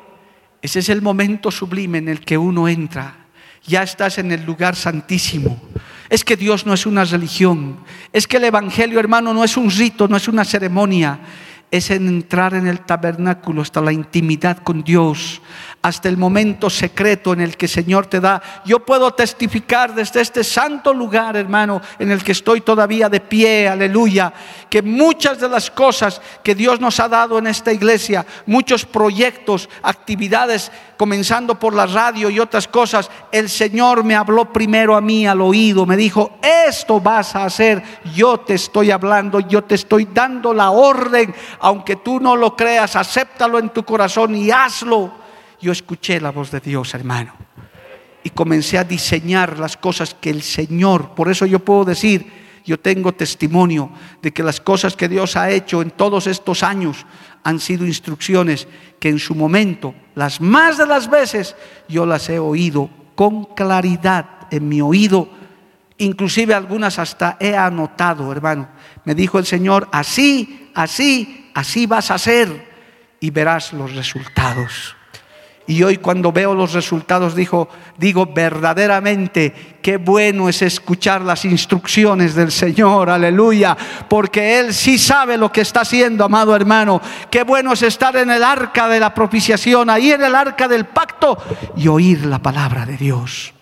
ese es el momento sublime en el que uno entra. Ya estás en el lugar santísimo. Es que Dios no es una religión. Es que el Evangelio, hermano, no es un rito, no es una ceremonia es entrar en el tabernáculo hasta la intimidad con Dios, hasta el momento secreto en el que el Señor te da. Yo puedo testificar desde este santo lugar, hermano, en el que estoy todavía de pie, aleluya, que muchas de las cosas que Dios nos ha dado en esta iglesia, muchos proyectos, actividades, comenzando por la radio y otras cosas, el Señor me habló primero a mí al oído, me dijo, esto vas a hacer, yo te estoy hablando, yo te estoy dando la orden, aunque tú no lo creas, acéptalo en tu corazón y hazlo yo escuché la voz de Dios, hermano. Y comencé a diseñar las cosas que el Señor, por eso yo puedo decir, yo tengo testimonio de que las cosas que Dios ha hecho en todos estos años han sido instrucciones que en su momento, las más de las veces, yo las he oído con claridad en mi oído. Inclusive algunas hasta he anotado, hermano. Me dijo el Señor, así, así, así vas a hacer y verás los resultados. Y hoy cuando veo los resultados digo, digo verdaderamente qué bueno es escuchar las instrucciones del Señor, aleluya, porque Él sí sabe lo que está haciendo, amado hermano. Qué bueno es estar en el arca de la propiciación, ahí en el arca del pacto y oír la palabra de Dios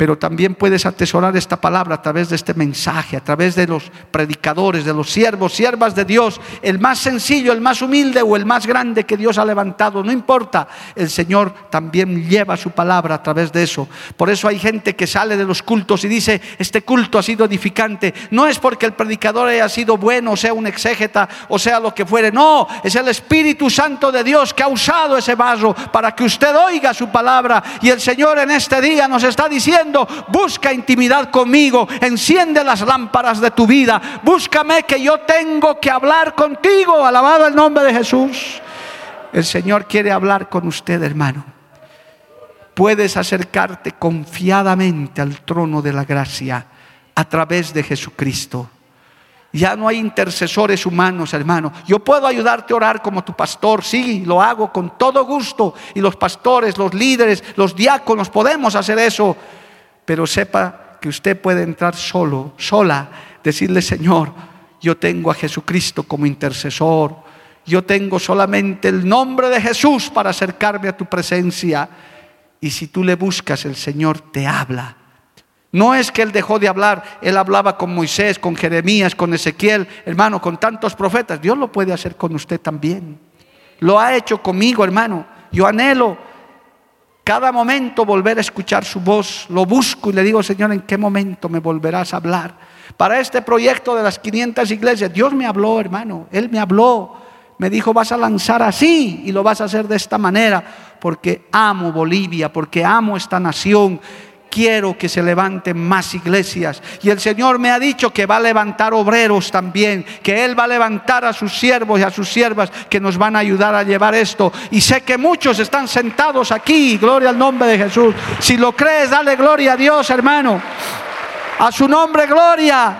pero también puedes atesorar esta palabra a través de este mensaje, a través de los predicadores, de los siervos, siervas de Dios, el más sencillo, el más humilde o el más grande que Dios ha levantado, no importa, el Señor también lleva su palabra a través de eso. Por eso hay gente que sale de los cultos y dice, este culto ha sido edificante, no es porque el predicador haya sido bueno, sea un exégeta, o sea lo que fuere, no, es el Espíritu Santo de Dios que ha usado ese vaso para que usted oiga su palabra. Y el Señor en este día nos está diciendo, busca intimidad conmigo, enciende las lámparas de tu vida, búscame que yo tengo que hablar contigo, alabado el nombre de Jesús. El Señor quiere hablar con usted, hermano. Puedes acercarte confiadamente al trono de la gracia a través de Jesucristo. Ya no hay intercesores humanos, hermano. Yo puedo ayudarte a orar como tu pastor, sí, lo hago con todo gusto. Y los pastores, los líderes, los diáconos, podemos hacer eso pero sepa que usted puede entrar solo, sola, decirle, Señor, yo tengo a Jesucristo como intercesor, yo tengo solamente el nombre de Jesús para acercarme a tu presencia. Y si tú le buscas, el Señor te habla. No es que Él dejó de hablar, Él hablaba con Moisés, con Jeremías, con Ezequiel, hermano, con tantos profetas. Dios lo puede hacer con usted también. Lo ha hecho conmigo, hermano. Yo anhelo cada momento volver a escuchar su voz. Lo busco y le digo, Señor, ¿en qué momento me volverás a hablar? Para este proyecto de las 500 iglesias, Dios me habló, hermano. Él me habló. Me dijo, vas a lanzar así y lo vas a hacer de esta manera, porque amo Bolivia, porque amo esta nación quiero que se levanten más iglesias. Y el Señor me ha dicho que va a levantar obreros también, que Él va a levantar a sus siervos y a sus siervas que nos van a ayudar a llevar esto. Y sé que muchos están sentados aquí, gloria al nombre de Jesús. Si lo crees, dale gloria a Dios, hermano. A su nombre, gloria.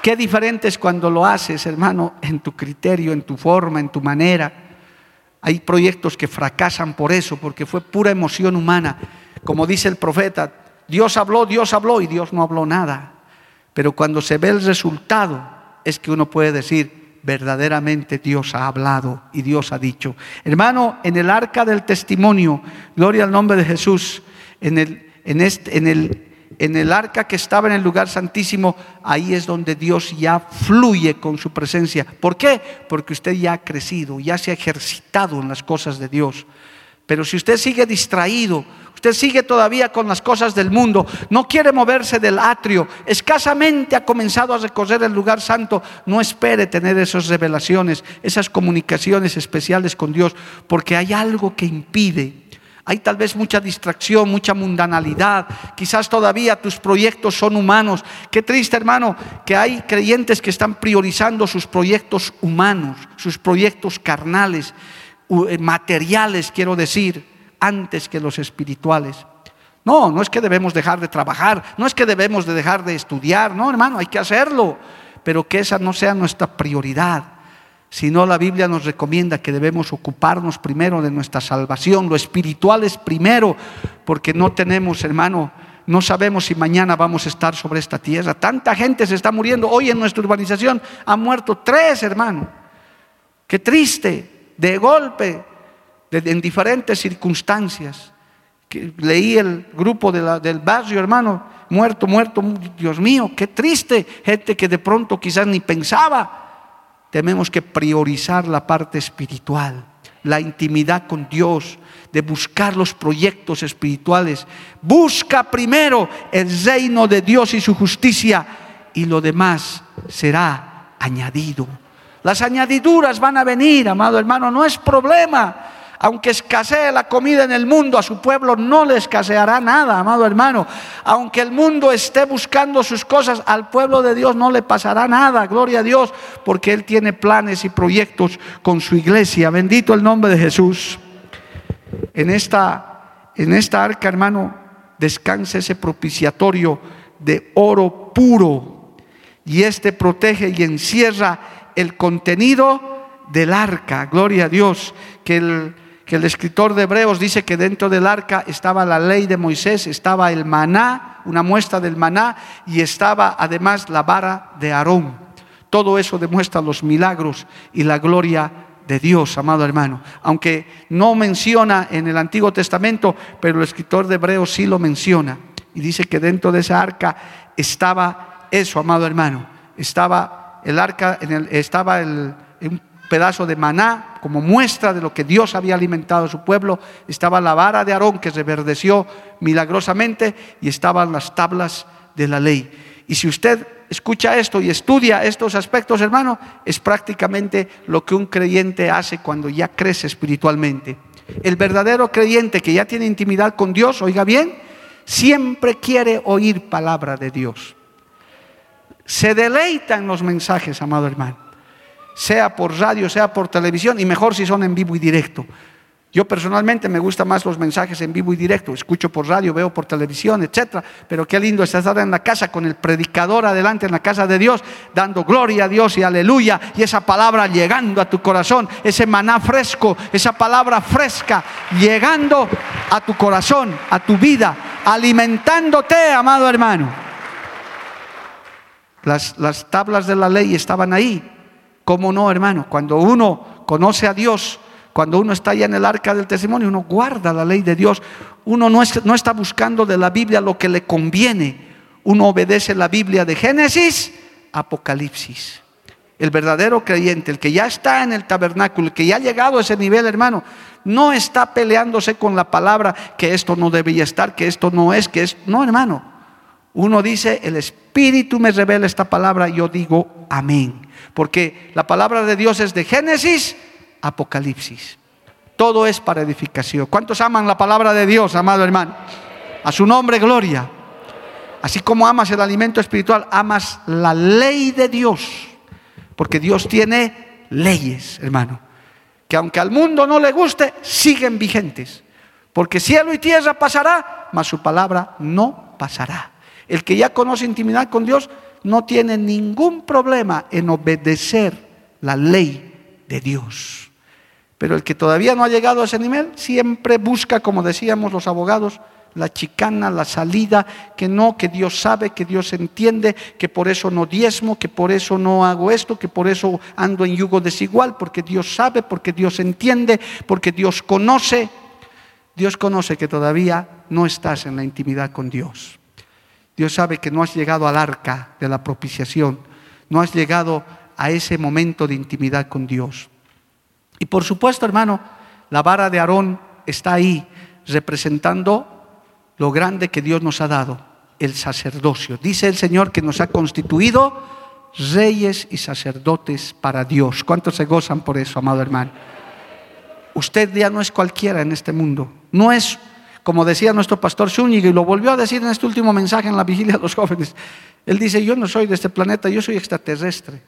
Qué diferente es cuando lo haces, hermano, en tu criterio, en tu forma, en tu manera. Hay proyectos que fracasan por eso, porque fue pura emoción humana. Como dice el profeta, Dios habló, Dios habló y Dios no habló nada. Pero cuando se ve el resultado es que uno puede decir, verdaderamente Dios ha hablado y Dios ha dicho. Hermano, en el arca del testimonio, gloria al nombre de Jesús, en el, en este, en el, en el arca que estaba en el lugar santísimo, ahí es donde Dios ya fluye con su presencia. ¿Por qué? Porque usted ya ha crecido, ya se ha ejercitado en las cosas de Dios. Pero si usted sigue distraído, usted sigue todavía con las cosas del mundo, no quiere moverse del atrio, escasamente ha comenzado a recorrer el lugar santo, no espere tener esas revelaciones, esas comunicaciones especiales con Dios, porque hay algo que impide. Hay tal vez mucha distracción, mucha mundanalidad. Quizás todavía tus proyectos son humanos. Qué triste, hermano, que hay creyentes que están priorizando sus proyectos humanos, sus proyectos carnales. Eh, materiales, quiero decir, antes que los espirituales. No, no es que debemos dejar de trabajar, no es que debemos de dejar de estudiar, no, hermano, hay que hacerlo, pero que esa no sea nuestra prioridad. Sino la Biblia nos recomienda que debemos ocuparnos primero de nuestra salvación, lo espiritual es primero, porque no tenemos, hermano, no sabemos si mañana vamos a estar sobre esta tierra. Tanta gente se está muriendo. Hoy en nuestra urbanización han muerto tres, hermano. Qué triste de golpe, en diferentes circunstancias. Que leí el grupo del barrio, hermano, muerto, muerto, Dios mío, qué triste, gente que de pronto quizás ni pensaba. Tenemos que priorizar la parte espiritual, la intimidad con Dios, de buscar los proyectos espirituales. Busca primero el reino de Dios y su justicia y lo demás será añadido. Las añadiduras van a venir, amado hermano, no es problema. Aunque escasee la comida en el mundo, a su pueblo no le escaseará nada, amado hermano. Aunque el mundo esté buscando sus cosas, al pueblo de Dios no le pasará nada, gloria a Dios, porque Él tiene planes y proyectos con su iglesia. Bendito el nombre de Jesús. En esta, en esta arca, hermano, descansa ese propiciatorio de oro puro. Y este protege y encierra el contenido del arca. Gloria a Dios. Que el que el escritor de Hebreos dice que dentro del arca estaba la ley de Moisés, estaba el maná, una muestra del maná, y estaba además la vara de Aarón. Todo eso demuestra los milagros y la gloria de Dios, amado hermano. Aunque no menciona en el Antiguo Testamento, pero el escritor de Hebreos sí lo menciona. Y dice que dentro de esa arca estaba eso, amado hermano. Estaba el arca, en el, estaba el, pedazo de maná como muestra de lo que Dios había alimentado a su pueblo. Estaba la vara de Aarón que reverdeció milagrosamente y estaban las tablas de la ley. Y si usted escucha esto y estudia estos aspectos, hermano, es prácticamente lo que un creyente hace cuando ya crece espiritualmente. El verdadero creyente que ya tiene intimidad con Dios, oiga bien, siempre quiere oír palabra de Dios. Se deleita en los mensajes, amado hermano sea por radio, sea por televisión, y mejor si son en vivo y directo. Yo personalmente me gustan más los mensajes en vivo y directo, escucho por radio, veo por televisión, etcétera, pero qué lindo es estar en la casa con el predicador adelante en la casa de Dios, dando gloria a Dios y aleluya, y esa palabra llegando a tu corazón, ese maná fresco, esa palabra fresca, llegando a tu corazón, a tu vida, alimentándote, amado hermano. Las, las tablas de la ley estaban ahí, ¿Cómo no, hermano? Cuando uno conoce a Dios, cuando uno está allá en el arca del testimonio, uno guarda la ley de Dios. Uno no, no está buscando de la Biblia lo que le conviene. Uno obedece la Biblia de Génesis, Apocalipsis. El verdadero creyente, el que ya está en el tabernáculo, el que ya ha llegado a ese nivel, hermano, no está peleándose con la palabra que esto no debía estar, que esto no es, que es. No, hermano. Uno dice, el Espíritu me revela esta palabra, yo digo, amén porque la palabra de Dios es de Génesis, Apocalipsis. Todo es para edificación. ¿Cuántos aman la palabra de Dios, amado hermano? A su nombre, gloria. Así como amas el alimento espiritual, amas la ley de Dios. Porque Dios tiene leyes, hermano. Que aunque al mundo no le guste, siguen vigentes. Porque cielo y tierra pasará, mas su palabra no pasará. El que ya conoce intimidad con Dios no tiene ningún problema en obedecer la ley de Dios. Pero el que todavía no ha llegado a ese nivel siempre busca, como decíamos los abogados, la chicana, la salida, que no, que Dios sabe, que Dios entiende, que por eso no diezmo, que por eso no hago esto, que por eso ando en yugo desigual, porque Dios sabe, porque Dios entiende, porque Dios conoce. Dios conoce que todavía no estás en la intimidad con Dios. Dios sabe que no has llegado al arca de la propiciación, no has llegado a ese momento de intimidad con Dios. Y por supuesto, hermano, la vara de Aarón está ahí representando lo grande que Dios nos ha dado, el sacerdocio. Dice el Señor que nos ha constituido reyes y sacerdotes para Dios. ¿Cuántos se gozan por eso, amado hermano? Usted ya no es cualquiera en este mundo, no es como decía nuestro pastor Zúñiga, y lo volvió a decir en este último mensaje en la vigilia de los jóvenes. Él dice, yo no soy de este planeta, yo soy extraterrestre.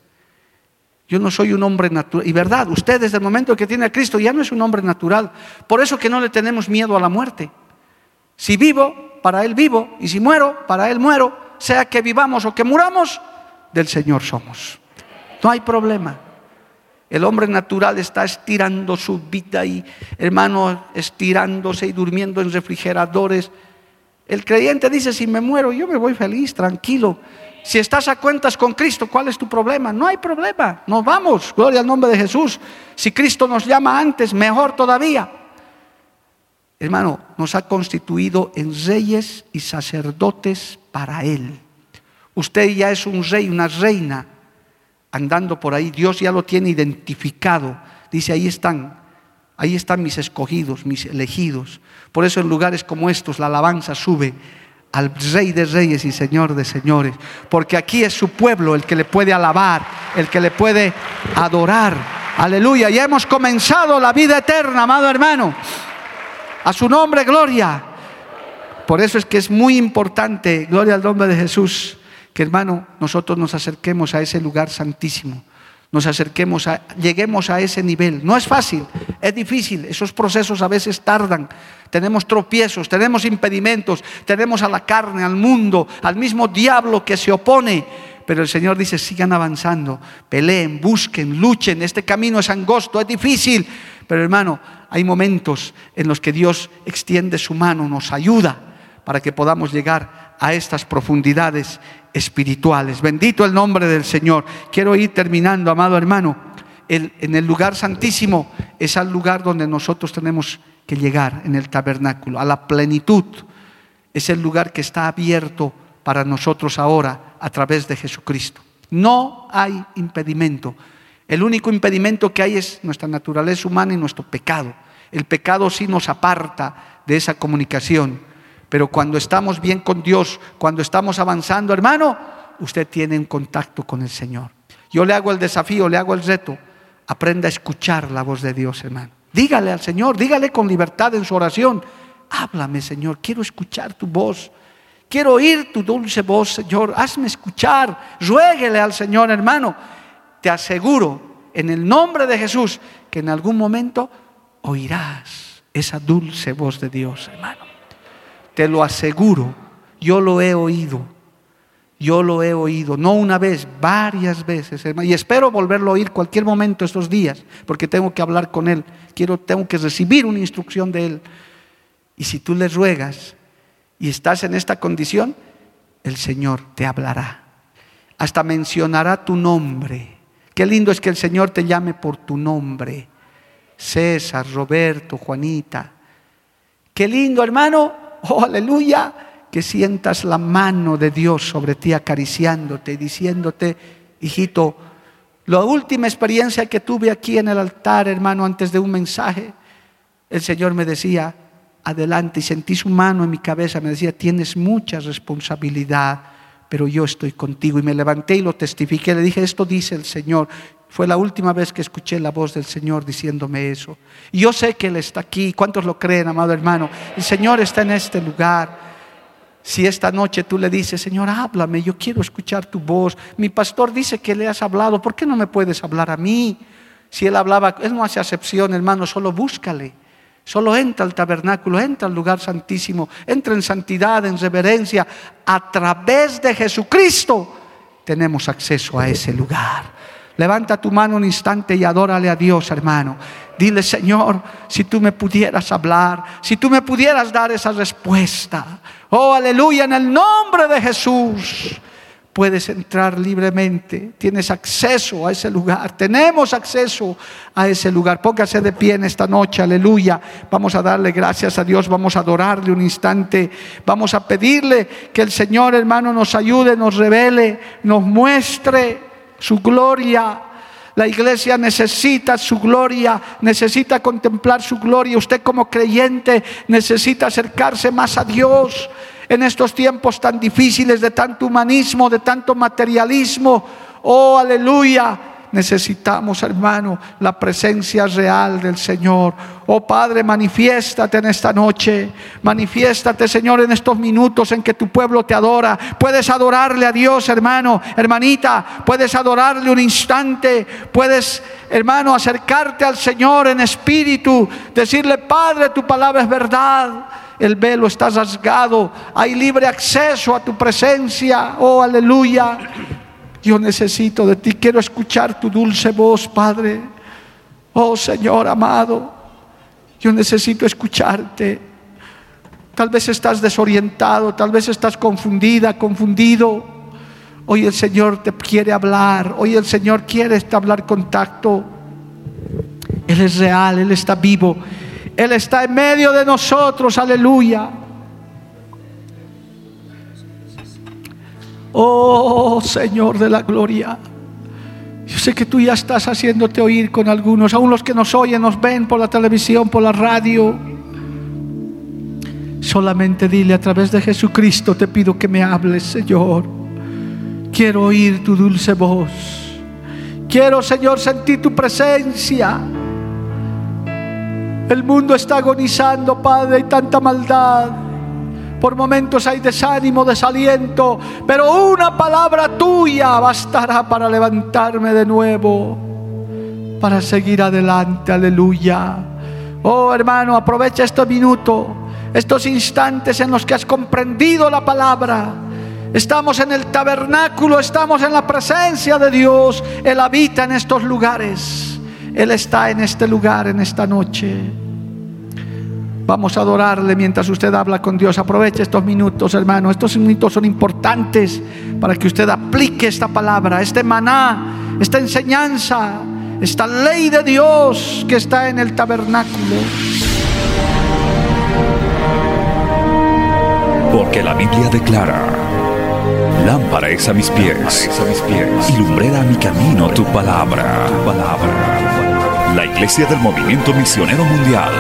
Yo no soy un hombre natural. Y verdad, usted desde el momento que tiene a Cristo ya no es un hombre natural. Por eso que no le tenemos miedo a la muerte. Si vivo, para Él vivo. Y si muero, para Él muero. Sea que vivamos o que muramos, del Señor somos. No hay problema. El hombre natural está estirando su vida y, hermano, estirándose y durmiendo en refrigeradores. El creyente dice, si me muero, yo me voy feliz, tranquilo. Si estás a cuentas con Cristo, ¿cuál es tu problema? No hay problema, nos vamos, gloria al nombre de Jesús. Si Cristo nos llama antes, mejor todavía. Hermano, nos ha constituido en reyes y sacerdotes para Él. Usted ya es un rey, una reina andando por ahí, Dios ya lo tiene identificado. Dice, ahí están, ahí están mis escogidos, mis elegidos. Por eso en lugares como estos la alabanza sube al Rey de Reyes y Señor de Señores, porque aquí es su pueblo el que le puede alabar, el que le puede adorar. Aleluya. Ya hemos comenzado la vida eterna, amado hermano. A su nombre, gloria. Por eso es que es muy importante, gloria al nombre de Jesús, que hermano, nosotros nos acerquemos a ese lugar santísimo. Nos acerquemos a, lleguemos a ese nivel. No es fácil, es difícil. Esos procesos a veces tardan. Tenemos tropiezos, tenemos impedimentos, tenemos a la carne, al mundo, al mismo diablo que se opone. Pero el Señor dice, sigan avanzando, peleen, busquen, luchen. Este camino es angosto, es difícil. Pero hermano, hay momentos en los que Dios extiende su mano, nos ayuda para que podamos llegar a estas profundidades espirituales. Bendito el nombre del Señor. Quiero ir terminando, amado hermano. en el lugar santísimo es al lugar donde nosotros tenemos que llegar, en el tabernáculo, a la plenitud. Es el lugar que está abierto para nosotros ahora a través de Jesucristo. No hay impedimento. El único impedimento que hay es nuestra naturaleza humana y nuestro pecado. El pecado sí nos aparta de esa comunicación. Pero cuando estamos bien con Dios, cuando estamos avanzando, hermano, usted tiene un contacto con el Señor. Yo le hago el desafío, le hago el reto. Aprenda a escuchar la voz de Dios, hermano. Dígale al Señor, dígale con libertad en su oración. Háblame, Señor, quiero escuchar tu voz. Quiero oír tu dulce voz, Señor. Hazme escuchar. Ruéguele al Señor, hermano. Te aseguro, en el nombre de Jesús, que en algún momento oirás esa dulce voz de Dios, hermano. Te lo aseguro, yo lo he oído. Yo lo he oído, no una vez, varias veces, hermano. Y espero volverlo a oír cualquier momento estos días, porque tengo que hablar con Él. Quiero, tengo que recibir una instrucción de Él. Y si tú le ruegas y estás en esta condición, el Señor te hablará. Hasta mencionará tu nombre. Qué lindo es que el Señor te llame por tu nombre. César, Roberto, Juanita. Qué lindo, hermano, oh aleluya, que sientas la mano de Dios sobre ti acariciándote y diciéndote, hijito, la última experiencia que tuve aquí en el altar, hermano, antes de un mensaje, el Señor me decía, adelante, y sentí su mano en mi cabeza, me decía, tienes mucha responsabilidad, pero yo estoy contigo. Y me levanté y lo testifiqué, le dije, esto dice el Señor, fue la última vez que escuché la voz del Señor diciéndome eso. Yo sé que Él está aquí. ¿Cuántos lo creen, amado hermano? El Señor está en este lugar. Si esta noche tú le dices, Señor, háblame, yo quiero escuchar tu voz. Mi pastor dice que le has hablado, ¿por qué no me puedes hablar a mí? Si Él hablaba, Él no hace acepción, hermano, solo búscale. Solo entra al tabernáculo, entra al lugar santísimo, entra en santidad, en reverencia. A través de Jesucristo tenemos acceso a ese lugar. Levanta tu mano un instante y adórale a Dios, hermano. Dile, Señor, si tú me pudieras hablar, si tú me pudieras dar esa respuesta. Oh, aleluya, en el nombre de Jesús. Puedes entrar libremente, tienes acceso a ese lugar, tenemos acceso a ese lugar. Póngase de pie en esta noche, aleluya. Vamos a darle gracias a Dios, vamos a adorarle un instante, vamos a pedirle que el Señor, hermano, nos ayude, nos revele, nos muestre su gloria. La iglesia necesita su gloria, necesita contemplar su gloria. Usted como creyente necesita acercarse más a Dios en estos tiempos tan difíciles de tanto humanismo, de tanto materialismo. Oh, aleluya. Necesitamos, hermano, la presencia real del Señor. Oh Padre, manifiéstate en esta noche. Manifiéstate, Señor, en estos minutos en que tu pueblo te adora. Puedes adorarle a Dios, hermano, hermanita. Puedes adorarle un instante. Puedes, hermano, acercarte al Señor en espíritu. Decirle, Padre, tu palabra es verdad. El velo está rasgado. Hay libre acceso a tu presencia. Oh, aleluya. Yo necesito de ti, quiero escuchar tu dulce voz, Padre. Oh Señor amado, yo necesito escucharte. Tal vez estás desorientado, tal vez estás confundida, confundido. Hoy el Señor te quiere hablar, hoy el Señor quiere establecer contacto. Él es real, Él está vivo, Él está en medio de nosotros, aleluya. Oh Señor de la gloria. Yo sé que tú ya estás haciéndote oír con algunos, aún los que nos oyen, nos ven por la televisión, por la radio. Solamente dile a través de Jesucristo, te pido que me hables, Señor. Quiero oír tu dulce voz. Quiero, Señor, sentir tu presencia. El mundo está agonizando, Padre, hay tanta maldad. Por momentos hay desánimo, desaliento, pero una palabra tuya bastará para levantarme de nuevo, para seguir adelante, aleluya. Oh hermano, aprovecha este minuto, estos instantes en los que has comprendido la palabra. Estamos en el tabernáculo, estamos en la presencia de Dios. Él habita en estos lugares. Él está en este lugar, en esta noche. Vamos a adorarle mientras usted habla con Dios. Aproveche estos minutos, hermano. Estos minutos son importantes para que usted aplique esta palabra, este maná, esta enseñanza, esta ley de Dios que está en el tabernáculo. Porque la Biblia declara, lámpara es a mis pies, y lumbrera a mi camino tu palabra. tu palabra. La Iglesia del Movimiento Misionero Mundial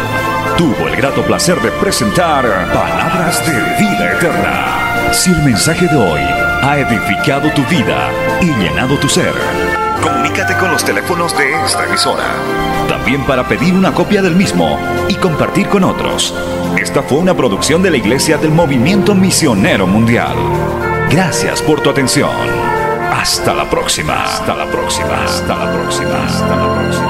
tuvo el grato placer de presentar Palabras de Vida Eterna. Si el mensaje de hoy ha edificado tu vida y llenado tu ser, comunícate con los teléfonos de esta emisora. También para pedir una copia del mismo y compartir con otros. Esta fue una producción de la Iglesia del Movimiento Misionero Mundial. Gracias por tu atención. Hasta la próxima. Hasta la próxima. Hasta la próxima. Hasta la próxima.